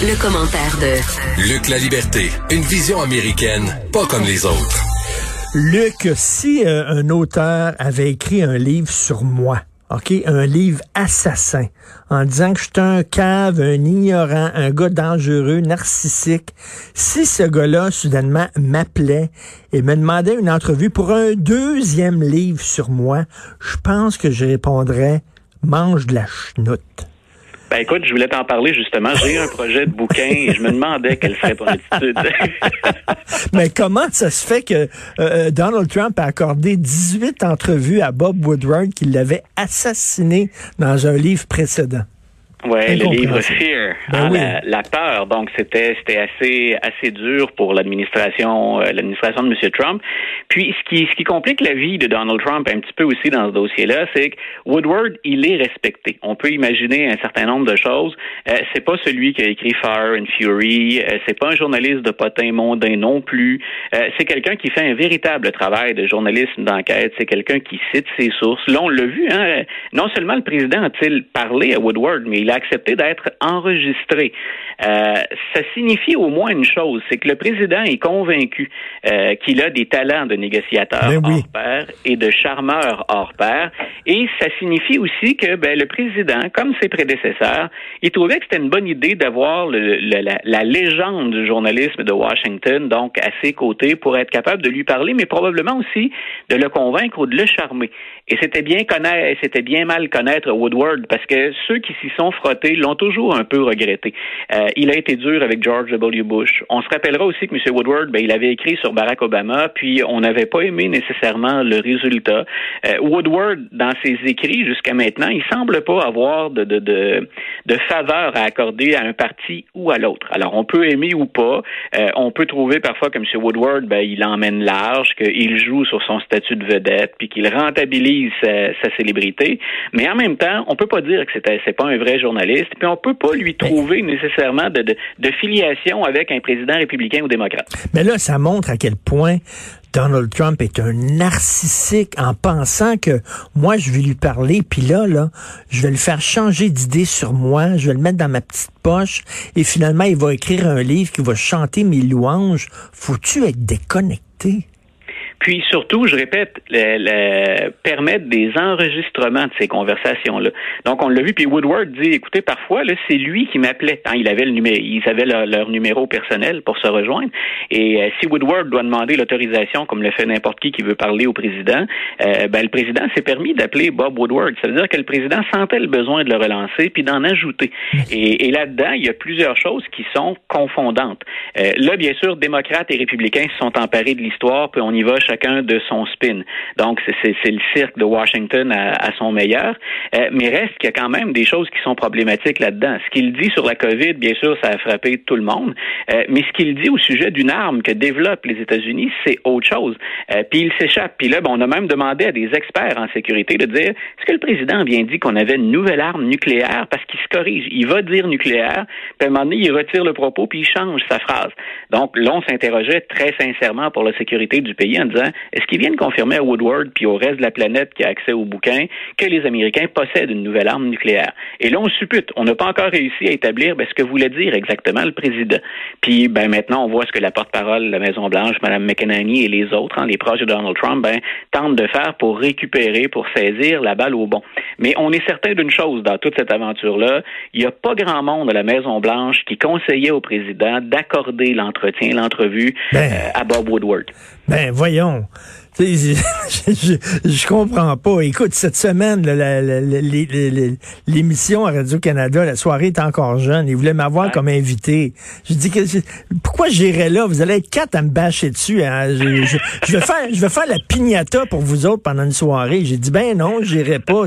Le, commentaire de Luc La Liberté, une vision américaine, pas comme les autres. Luc, si euh, un auteur avait écrit un livre sur moi, OK, un livre assassin, en disant que je suis un cave, un ignorant, un gars dangereux, narcissique. Si ce gars-là, soudainement, m'appelait et me demandait une entrevue pour un deuxième livre sur moi, je pense que je répondrais, mange de la chenoute. Ben écoute, je voulais t'en parler justement. J'ai un projet de bouquin et je me demandais quelle serait ton attitude. Mais comment ça se fait que euh, Donald Trump a accordé 18 entrevues à Bob Woodward qui l'avait assassiné dans un livre précédent? Ouais, le livre Fear, ben hein, la, peur. Donc c'était c'était assez assez dur pour l'administration euh, l'administration de M. Trump. Puis ce qui ce qui complique la vie de Donald Trump un petit peu aussi dans ce dossier-là, c'est que Woodward il est respecté. On peut imaginer un certain nombre de choses. Euh, c'est pas celui qui a écrit Fire and Fury. Euh, c'est pas un journaliste de potin mondain non plus. Euh, c'est quelqu'un qui fait un véritable travail de journalisme d'enquête. C'est quelqu'un qui cite ses sources. Là on l'a vu. Hein, non seulement le président a-t-il parlé à Woodward, mais il a accepté d'être enregistré. Euh, ça signifie au moins une chose, c'est que le président est convaincu euh, qu'il a des talents de négociateur ben hors pair et de charmeur hors pair. Et ça signifie aussi que ben, le président, comme ses prédécesseurs, il trouvait que c'était une bonne idée d'avoir la, la, légende du journalisme de Washington, donc à ses côtés, pour être capable de lui parler, mais probablement aussi de le convaincre ou de le charmer. Et c'était bien connaître, c'était bien mal connaître Woodward, parce que ceux qui s'y sont frottés l'ont toujours un peu regretté. Euh, il a été dur avec George W. Bush. On se rappellera aussi que M. Woodward, ben, il avait écrit sur Barack Obama, puis on n'avait pas aimé nécessairement le résultat. Euh, Woodward, dans ses écrits jusqu'à maintenant, il semble pas avoir de, de, de, de faveur à accorder à un parti ou à l'autre. Alors, on peut aimer ou pas. Euh, on peut trouver parfois que M. Woodward, ben, il emmène large, qu'il joue sur son statut de vedette, puis qu'il rentabilise sa, sa, célébrité. Mais en même temps, on peut pas dire que c'est pas un vrai journaliste, puis on peut pas lui trouver nécessairement de, de, filiation avec un président républicain ou démocrate. Mais là, ça montre à quel point Donald Trump est un narcissique en pensant que moi je vais lui parler puis là là je vais le faire changer d'idée sur moi, je vais le mettre dans ma petite poche et finalement il va écrire un livre qui va chanter mes louanges. Faut-tu être déconnecté? Puis surtout, je répète, le, permettre des enregistrements de ces conversations-là. Donc on l'a vu, puis Woodward dit, écoutez, parfois, là, c'est lui qui m'appelait. Hein, il avait le numéro, ils avaient leur, numéro personnel pour se rejoindre. Et euh, si Woodward doit demander l'autorisation, comme le fait n'importe qui qui veut parler au président, euh, ben, le président s'est permis d'appeler Bob Woodward. Ça veut dire que le président sentait le besoin de le relancer puis d'en ajouter. Et, et là-dedans, il y a plusieurs choses qui sont confondantes. Euh, là, bien sûr, démocrates et républicains se sont emparés de l'histoire, puis on y va chacun de son spin. Donc, c'est le cirque de Washington à, son meilleur. Euh, mais reste qu'il y a quand même des choses qui sont problématiques là-dedans. Ce qu'il dit sur la COVID, bien sûr, ça a frappé tout le monde. Euh, mais ce qu'il dit au sujet d'une arme que développent les États-Unis, c'est autre chose. Euh, puis il s'échappe. Puis là, ben, on a même demandé à des experts en sécurité de dire est-ce que le président bien dit qu'on avait une nouvelle arme nucléaire? Parce qu'il se corrige. Il va dire nucléaire, puis à un moment donné, il retire le propos puis il change sa phrase. Donc là, on s'interrogeait très sincèrement pour la sécurité du pays en disant est-ce qu'ils viennent confirmer à Woodward puis au reste de la planète qui a accès au bouquin que les Américains possèdent une nouvelle arme nucléaire? Et là, on suppute. On n'a pas encore réussi à établir ben, ce que voulait dire exactement le président. Puis ben maintenant, on voit ce que la porte-parole de la Maison-Blanche, Mme McEnany et les autres, hein, les proches de Donald Trump, ben, tentent de faire pour récupérer, pour saisir la balle au bon. Mais on est certain d'une chose dans toute cette aventure-là, il n'y a pas grand monde à la Maison-Blanche qui conseillait au président d'accorder l'entretien, l'entrevue ben, euh, à Bob Woodward. Ben voyons. je, je, comprends pas. Écoute, cette semaine, l'émission à Radio-Canada, la soirée est encore jeune. Ils voulaient m'avoir comme invité. Je dis que pourquoi j'irais là? Vous allez être quatre à me bâcher dessus. Hein? Je, vais faire, je vais faire la pignata pour vous autres pendant une soirée. J'ai dit ben non, j'irai pas.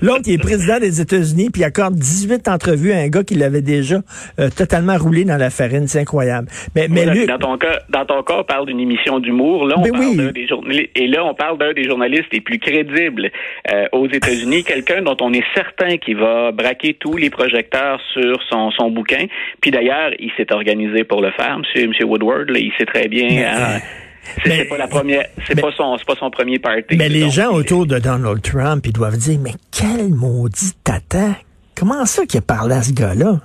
L'autre, il est président des États-Unis, puis il accorde 18 entrevues à un gars qui l'avait déjà euh, totalement roulé dans la farine. C'est incroyable. Mais, mais lui, dans ton cas, dans ton cas, on parle d'une émission d'humour. Là, on ben parle des journées et là, on parle d'un des journalistes les plus crédibles euh, aux États-Unis, quelqu'un dont on est certain qu'il va braquer tous les projecteurs sur son, son bouquin. Puis d'ailleurs, il s'est organisé pour le faire, Monsieur, monsieur Woodward. il sait très bien. Hein, c'est pas la première, c'est pas son, pas son premier party. Mais les gens autour de Donald Trump, ils doivent dire, mais quel maudit tata! Comment ça qu'il a parlé à ce gars-là?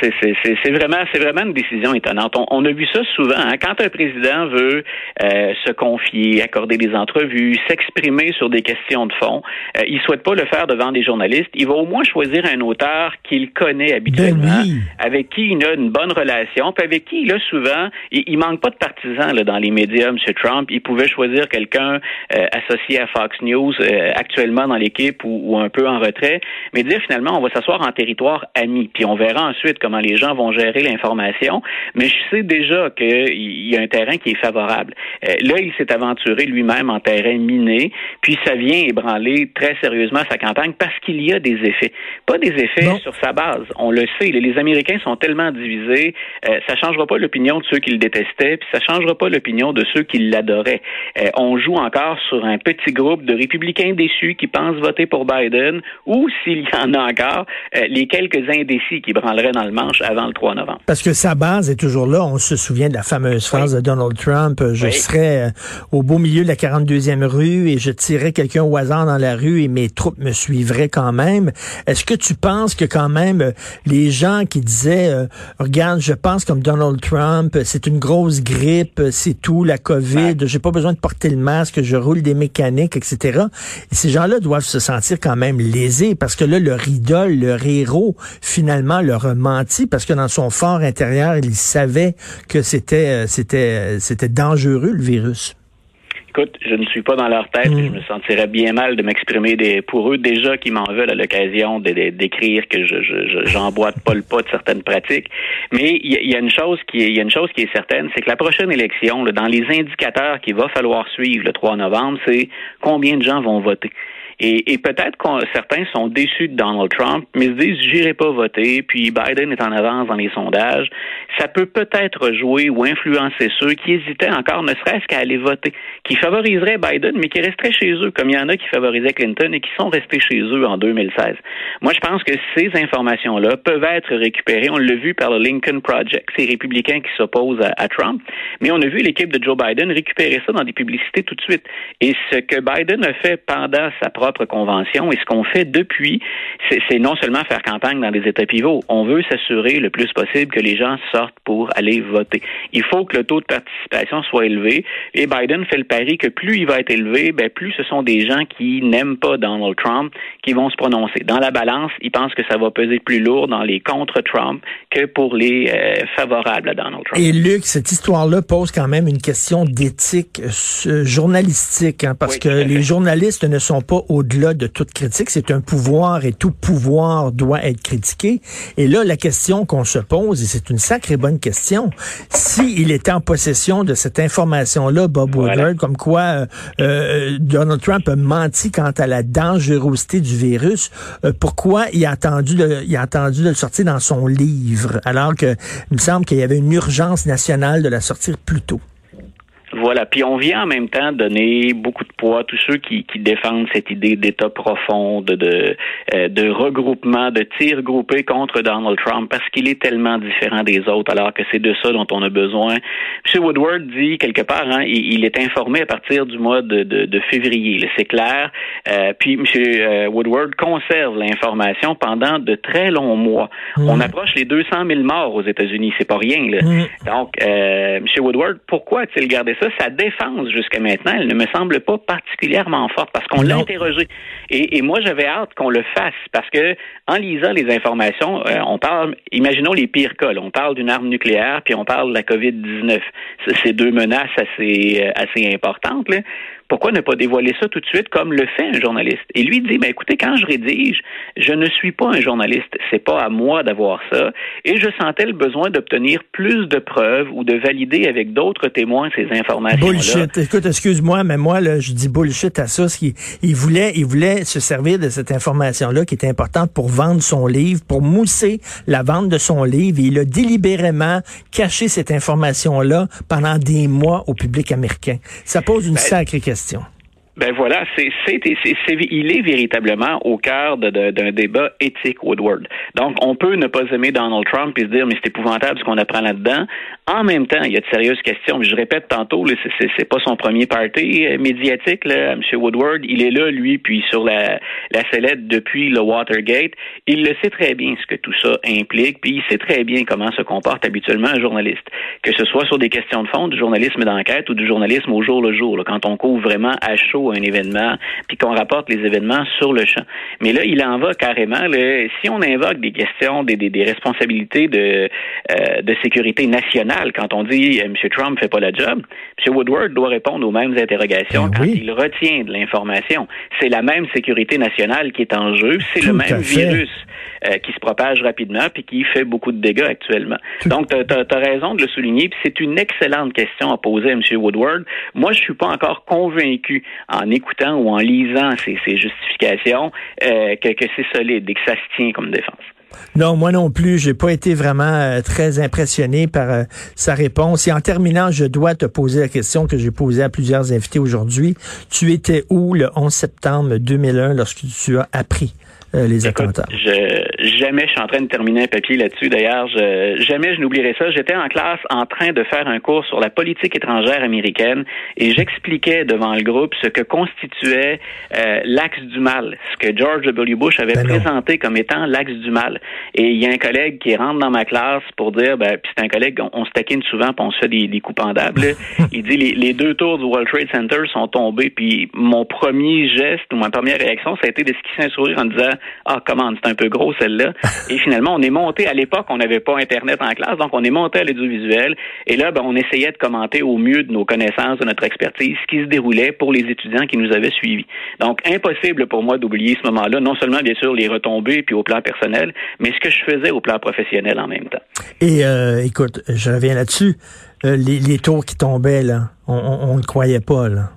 C'est vraiment, c'est vraiment une décision étonnante. On, a vu ça souvent. Hein. Quand un président veut euh, se confier, accorder des entrevues, s'exprimer sur des questions de fond, euh, il souhaite pas le faire devant des journalistes. Il va au moins choisir un auteur qu'il connaît habituellement, ben avec qui il a une bonne relation, puis avec qui, là, souvent, il, il manque pas de partisans là, dans les médias, M. Trump. Il pouvait choisir quelqu'un euh, associé à Fox News, euh, actuellement dans l'équipe ou, ou un peu en retrait, mais dire finalement, on va s'asseoir en territoire ami, puis on verra ensuite comment les gens vont gérer l'information, mais je sais déjà qu'il y a un terrain qui est favorable. Euh, là, il s'est aventuré lui-même en terrain miné, puis ça vient ébranler très sérieusement sa campagne parce qu'il y a des effets. Pas des effets sur sa base, on le sait. Les Américains sont tellement divisés, euh, ça changera pas l'opinion de ceux qui le détestaient, puis ça changera pas l'opinion de ceux qui l'adoraient. Euh, on joue encore sur un petit groupe de républicains déçus qui pensent voter pour Biden, ou s'il y en a encore, les quelques indécis qui branleraient dans le manche avant le 3 novembre. Parce que sa base est toujours là. On se souvient de la fameuse phrase de Donald Trump, euh, je serais euh, au beau milieu de la 42e rue et je tirerais quelqu'un au hasard dans la rue et mes troupes me suivraient quand même. Est-ce que tu penses que quand même euh, les gens qui disaient, regarde, je pense comme Donald Trump, c'est une grosse grippe, c'est tout, la COVID, j'ai pas besoin de porter le masque, je roule des mécaniques, etc. Et ces gens-là doivent se sentir quand même lésés parce que là, leur idole, leur héros, finalement, leur a menti parce que dans son fort intérieur, il savait que c'était euh, c'était euh, c'était dangereux le virus. Écoute, je ne suis pas dans leur tête et je me sentirais bien mal de m'exprimer des, pour eux déjà qui m'en veulent à l'occasion d'écrire que je j'emboîte pas le pas de certaines pratiques. Mais il y, a une chose qui est, il y a une chose qui est certaine, c'est que la prochaine élection, dans les indicateurs qu'il va falloir suivre le 3 novembre, c'est combien de gens vont voter. Et, et peut-être que certains sont déçus de Donald Trump, mais se disent j'irai pas voter, puis Biden est en avance dans les sondages. Ça peut peut-être jouer ou influencer ceux qui hésitaient encore, ne serait-ce qu'à aller voter, qui favoriseraient Biden, mais qui resteraient chez eux, comme il y en a qui favorisaient Clinton et qui sont restés chez eux en 2016. Moi, je pense que ces informations-là peuvent être récupérées. On l'a vu par le Lincoln Project, ces républicains qui s'opposent à, à Trump, mais on a vu l'équipe de Joe Biden récupérer ça dans des publicités tout de suite. Et ce que Biden a fait pendant sa propre convention. Et ce qu'on fait depuis, c'est non seulement faire campagne dans des États pivots. On veut s'assurer le plus possible que les gens sortent pour aller voter. Il faut que le taux de participation soit élevé. Et Biden fait le pari que plus il va être élevé, ben plus ce sont des gens qui n'aiment pas Donald Trump qui vont se prononcer. Dans la balance, il pense que ça va peser plus lourd dans les contre-Trump que pour les euh, favorables à Donald Trump. Et Luc, cette histoire-là pose quand même une question d'éthique euh, journalistique, hein, parce que les journalistes ne sont pas au-delà de toute critique. C'est un pouvoir et tout pouvoir doit être critiqué. Et là, la question qu'on se pose, et c'est une sacrée bonne question, s'il était en possession de cette information-là, Bob Woodward, comme quoi euh, euh, Donald Trump a menti quant à la dangerosité du virus, euh, pourquoi il a attendu de, il a attendu de le sortir dans son livre, alors que il me semble qu'il y avait une urgence nationale de la sortir plus tôt? Voilà. Puis on vient en même temps donner beaucoup de poids à tous ceux qui, qui défendent cette idée d'État profond, de, de, euh, de regroupement, de tir groupé contre Donald Trump, parce qu'il est tellement différent des autres, alors que c'est de ça dont on a besoin. M. Woodward dit quelque part, hein, il, est informé à partir du mois de, de, de février, c'est clair. Euh, puis M. Euh, Woodward conserve l'information pendant de très longs mois. Mmh. On approche les 200 000 morts aux États-Unis, c'est pas rien. Là. Mmh. Donc, euh, M. Woodward, pourquoi a-t-il gardé ça? Sa défense jusqu'à maintenant, elle ne me semble pas particulièrement forte parce qu'on l'a interrogé. Et, moi, j'avais hâte qu'on le fasse parce que en lisant les informations, euh, on parle, imaginons les pires cas. on parle d'une arme nucléaire puis on parle de la COVID-19. C'est deux menaces assez, euh, assez importantes. Là. Pourquoi ne pas dévoiler ça tout de suite comme le fait un journaliste? Et lui dit, ben écoutez, quand je rédige, je ne suis pas un journaliste. C'est pas à moi d'avoir ça. Et je sentais le besoin d'obtenir plus de preuves ou de valider avec d'autres témoins ces informations. Bullshit. Écoute, excuse-moi, mais moi, là, je dis bullshit à ça. Il, il voulait, il voulait se servir de cette information-là qui était importante pour vendre son livre, pour mousser la vente de son livre. Et il a délibérément caché cette information-là pendant des mois au public américain. Ça pose une ben, sacrée question question. Ben voilà, c'est, il est véritablement au cœur d'un débat éthique, Woodward. Donc, on peut ne pas aimer Donald Trump et se dire, mais c'est épouvantable ce qu'on apprend là-dedans. En même temps, il y a de sérieuses questions. Je répète tantôt, c'est, pas son premier party euh, médiatique, là, M. Woodward. Il est là, lui, puis sur la, la sellette depuis le Watergate. Il le sait très bien ce que tout ça implique, puis il sait très bien comment se comporte habituellement un journaliste. Que ce soit sur des questions de fond, du journalisme d'enquête ou du journalisme au jour le jour, quand on couvre vraiment à chaud un événement, puis qu'on rapporte les événements sur le champ. Mais là, il en va carrément. si on invoque des questions, des, des, responsabilités de, euh, de sécurité nationale, quand on dit euh, M. Trump fait pas la job, M. Woodward doit répondre aux mêmes interrogations ben quand il retient de l'information. C'est la même sécurité nationale qui est en jeu, c'est le même virus euh, qui se propage rapidement puis qui fait beaucoup de dégâts actuellement. Donc, tu as, raison de le souligner, puis c'est une excellente question à poser à M. Woodward. Moi, je suis pas encore convaincu en écoutant ou en lisant ces, justifications euh, que, c'est solide et que ça se tient comme défense. Non, moi non plus. J'ai pas été vraiment euh, très impressionné par euh, sa réponse. Et en terminant, je dois te poser la question que j'ai posée à plusieurs invités aujourd'hui. Tu étais où le 11 septembre 2001 lorsque tu as appris euh, les attentats? Je, jamais je suis en train de terminer un papier là-dessus. D'ailleurs, jamais je n'oublierai ça. J'étais en classe en train de faire un cours sur la politique étrangère américaine et j'expliquais devant le groupe ce que constituait euh, l'axe du mal, ce que George W. Bush avait ben présenté comme étant l'axe du mal. Et il y a un collègue qui rentre dans ma classe pour dire, ben, puis c'est un collègue, on, se taquine souvent, puis on se fait des, des coups pendables. il dit les, les, deux tours du World Trade Center sont tombés, puis mon premier geste ou ma première réaction, ça a été d'esquisser un sourire en disant ah, comment, c'est un peu gros et finalement, on est monté, à l'époque, on n'avait pas Internet en classe, donc on est monté à l'audiovisuel. Et là, ben, on essayait de commenter au mieux de nos connaissances, de notre expertise, ce qui se déroulait pour les étudiants qui nous avaient suivis. Donc, impossible pour moi d'oublier ce moment-là, non seulement, bien sûr, les retombées, puis au plan personnel, mais ce que je faisais au plan professionnel en même temps. Et euh, écoute, je reviens là-dessus. Euh, les, les tours qui tombaient, là, on ne croyait pas, là.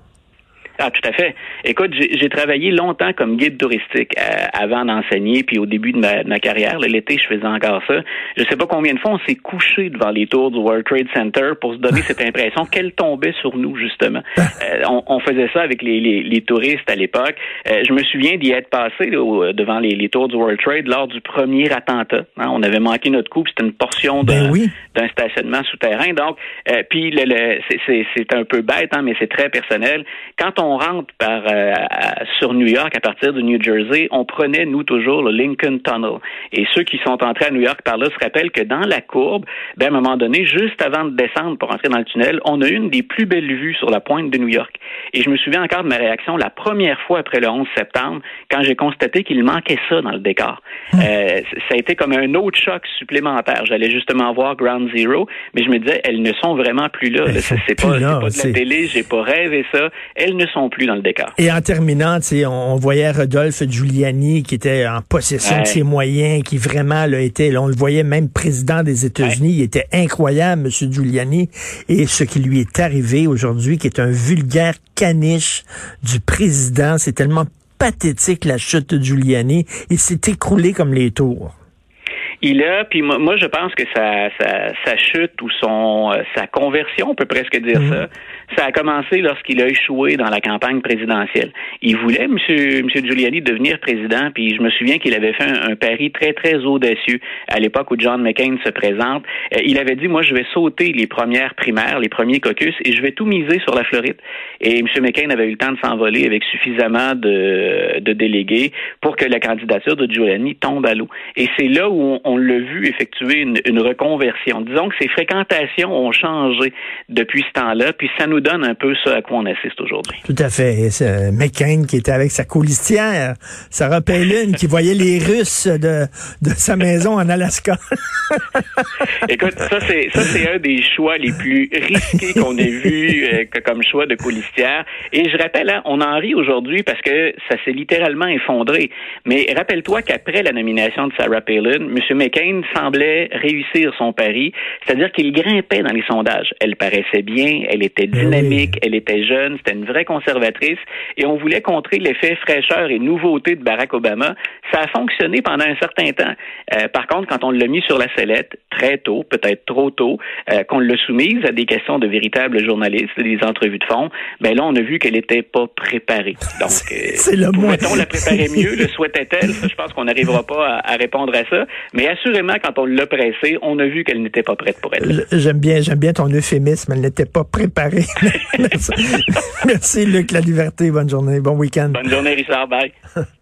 Ah, tout à fait. Écoute, j'ai travaillé longtemps comme guide touristique euh, avant d'enseigner, puis au début de ma, carrière, l'été, je faisais encore ça. Je sais pas combien de fois on s'est couché devant les tours du World Trade Center pour se donner cette impression qu'elle tombait sur nous, justement. Euh, on, faisait ça avec les, les, touristes à l'époque. Euh, je me souviens d'y être passé devant les, les, tours du World Trade lors du premier attentat. Hein. on avait manqué notre coup, c'était une portion ben d'un stationnement souterrain. Donc, puis le, c'est un peu bête, hein, mais c'est très personnel. Quand on on rentre par euh, sur New York à partir de New Jersey, on prenait nous toujours le Lincoln Tunnel. Et ceux qui sont entrés à New York par là se rappellent que dans la courbe, ben, à un moment donné, juste avant de descendre pour entrer dans le tunnel, on a une des plus belles vues sur la pointe de New York. Et je me souviens encore de ma réaction la première fois après le 11 septembre, quand j'ai constaté qu'il manquait ça dans le décor. Hmm. Euh, ça a été comme un autre choc supplémentaire. J'allais justement voir Ground Zero, mais je me disais, elles ne sont vraiment plus là. C'est pas, pas, de la télé, j'ai pas rêvé ça. Elles ne sont plus dans le décor. Et en terminant, on, on voyait Rodolphe Giuliani qui était en possession de ses moyens, qui vraiment là, était, on le voyait même président des États-Unis, il était incroyable, M. Giuliani, et ce qui lui est arrivé aujourd'hui, qui est un vulgaire caniche du président, c'est tellement pathétique la chute de Giuliani, il s'est écroulé comme les tours. Il a, puis moi, je pense que sa, sa, chute ou son euh, sa conversion, on peut presque dire mhm. ça, ça a commencé lorsqu'il a échoué dans la campagne présidentielle. Il voulait, M. Giuliani, devenir président, puis je me souviens qu'il avait fait un, pari très, très audacieux à l'époque où John McCain se présente. Euh, il avait dit, moi, je vais sauter les premières primaires, les premiers caucus, et je vais tout miser sur la Floride. Et M. McCain avait eu le temps de s'envoler avec suffisamment de, de délégués pour que la candidature de Giuliani tombe à l'eau. Et c'est là où on, l'a vu effectuer une, une reconversion. Disons que ses fréquentations ont changé depuis ce temps-là, puis ça nous nous donne un peu ce à quoi on assiste aujourd'hui. Tout à fait. Et McCain qui était avec sa colistière, Sarah Palin qui voyait les Russes de, de sa maison en Alaska. Écoute, ça c'est ça c'est un des choix les plus risqués qu'on ait vu euh, comme choix de colistière. Et je rappelle, hein, on en rit aujourd'hui parce que ça s'est littéralement effondré. Mais rappelle-toi qu'après la nomination de Sarah Palin, M. McCain semblait réussir son pari, c'est-à-dire qu'il grimpait dans les sondages. Elle paraissait bien, elle était dynamique, elle était jeune, c'était une vraie conservatrice, et on voulait contrer l'effet fraîcheur et nouveauté de Barack Obama. Ça a fonctionné pendant un certain temps. Euh, par contre, quand on l'a mis sur la sellette, très tôt, peut-être trop tôt, euh, qu'on l'a soumise à des questions de véritables journalistes, des entrevues de fond, ben là, on a vu qu'elle n'était pas préparée. Donc, c'est le on la préparer mieux? le souhaitait-elle? Je pense qu'on n'arrivera pas à, répondre à ça. Mais assurément, quand on l'a pressée, on a vu qu'elle n'était pas prête pour elle. J'aime bien, j'aime bien ton euphémisme. Elle n'était pas préparée. Merci. Luc La Liberté. Bonne journée. Bon week-end. Bonne journée, Richard. Bye.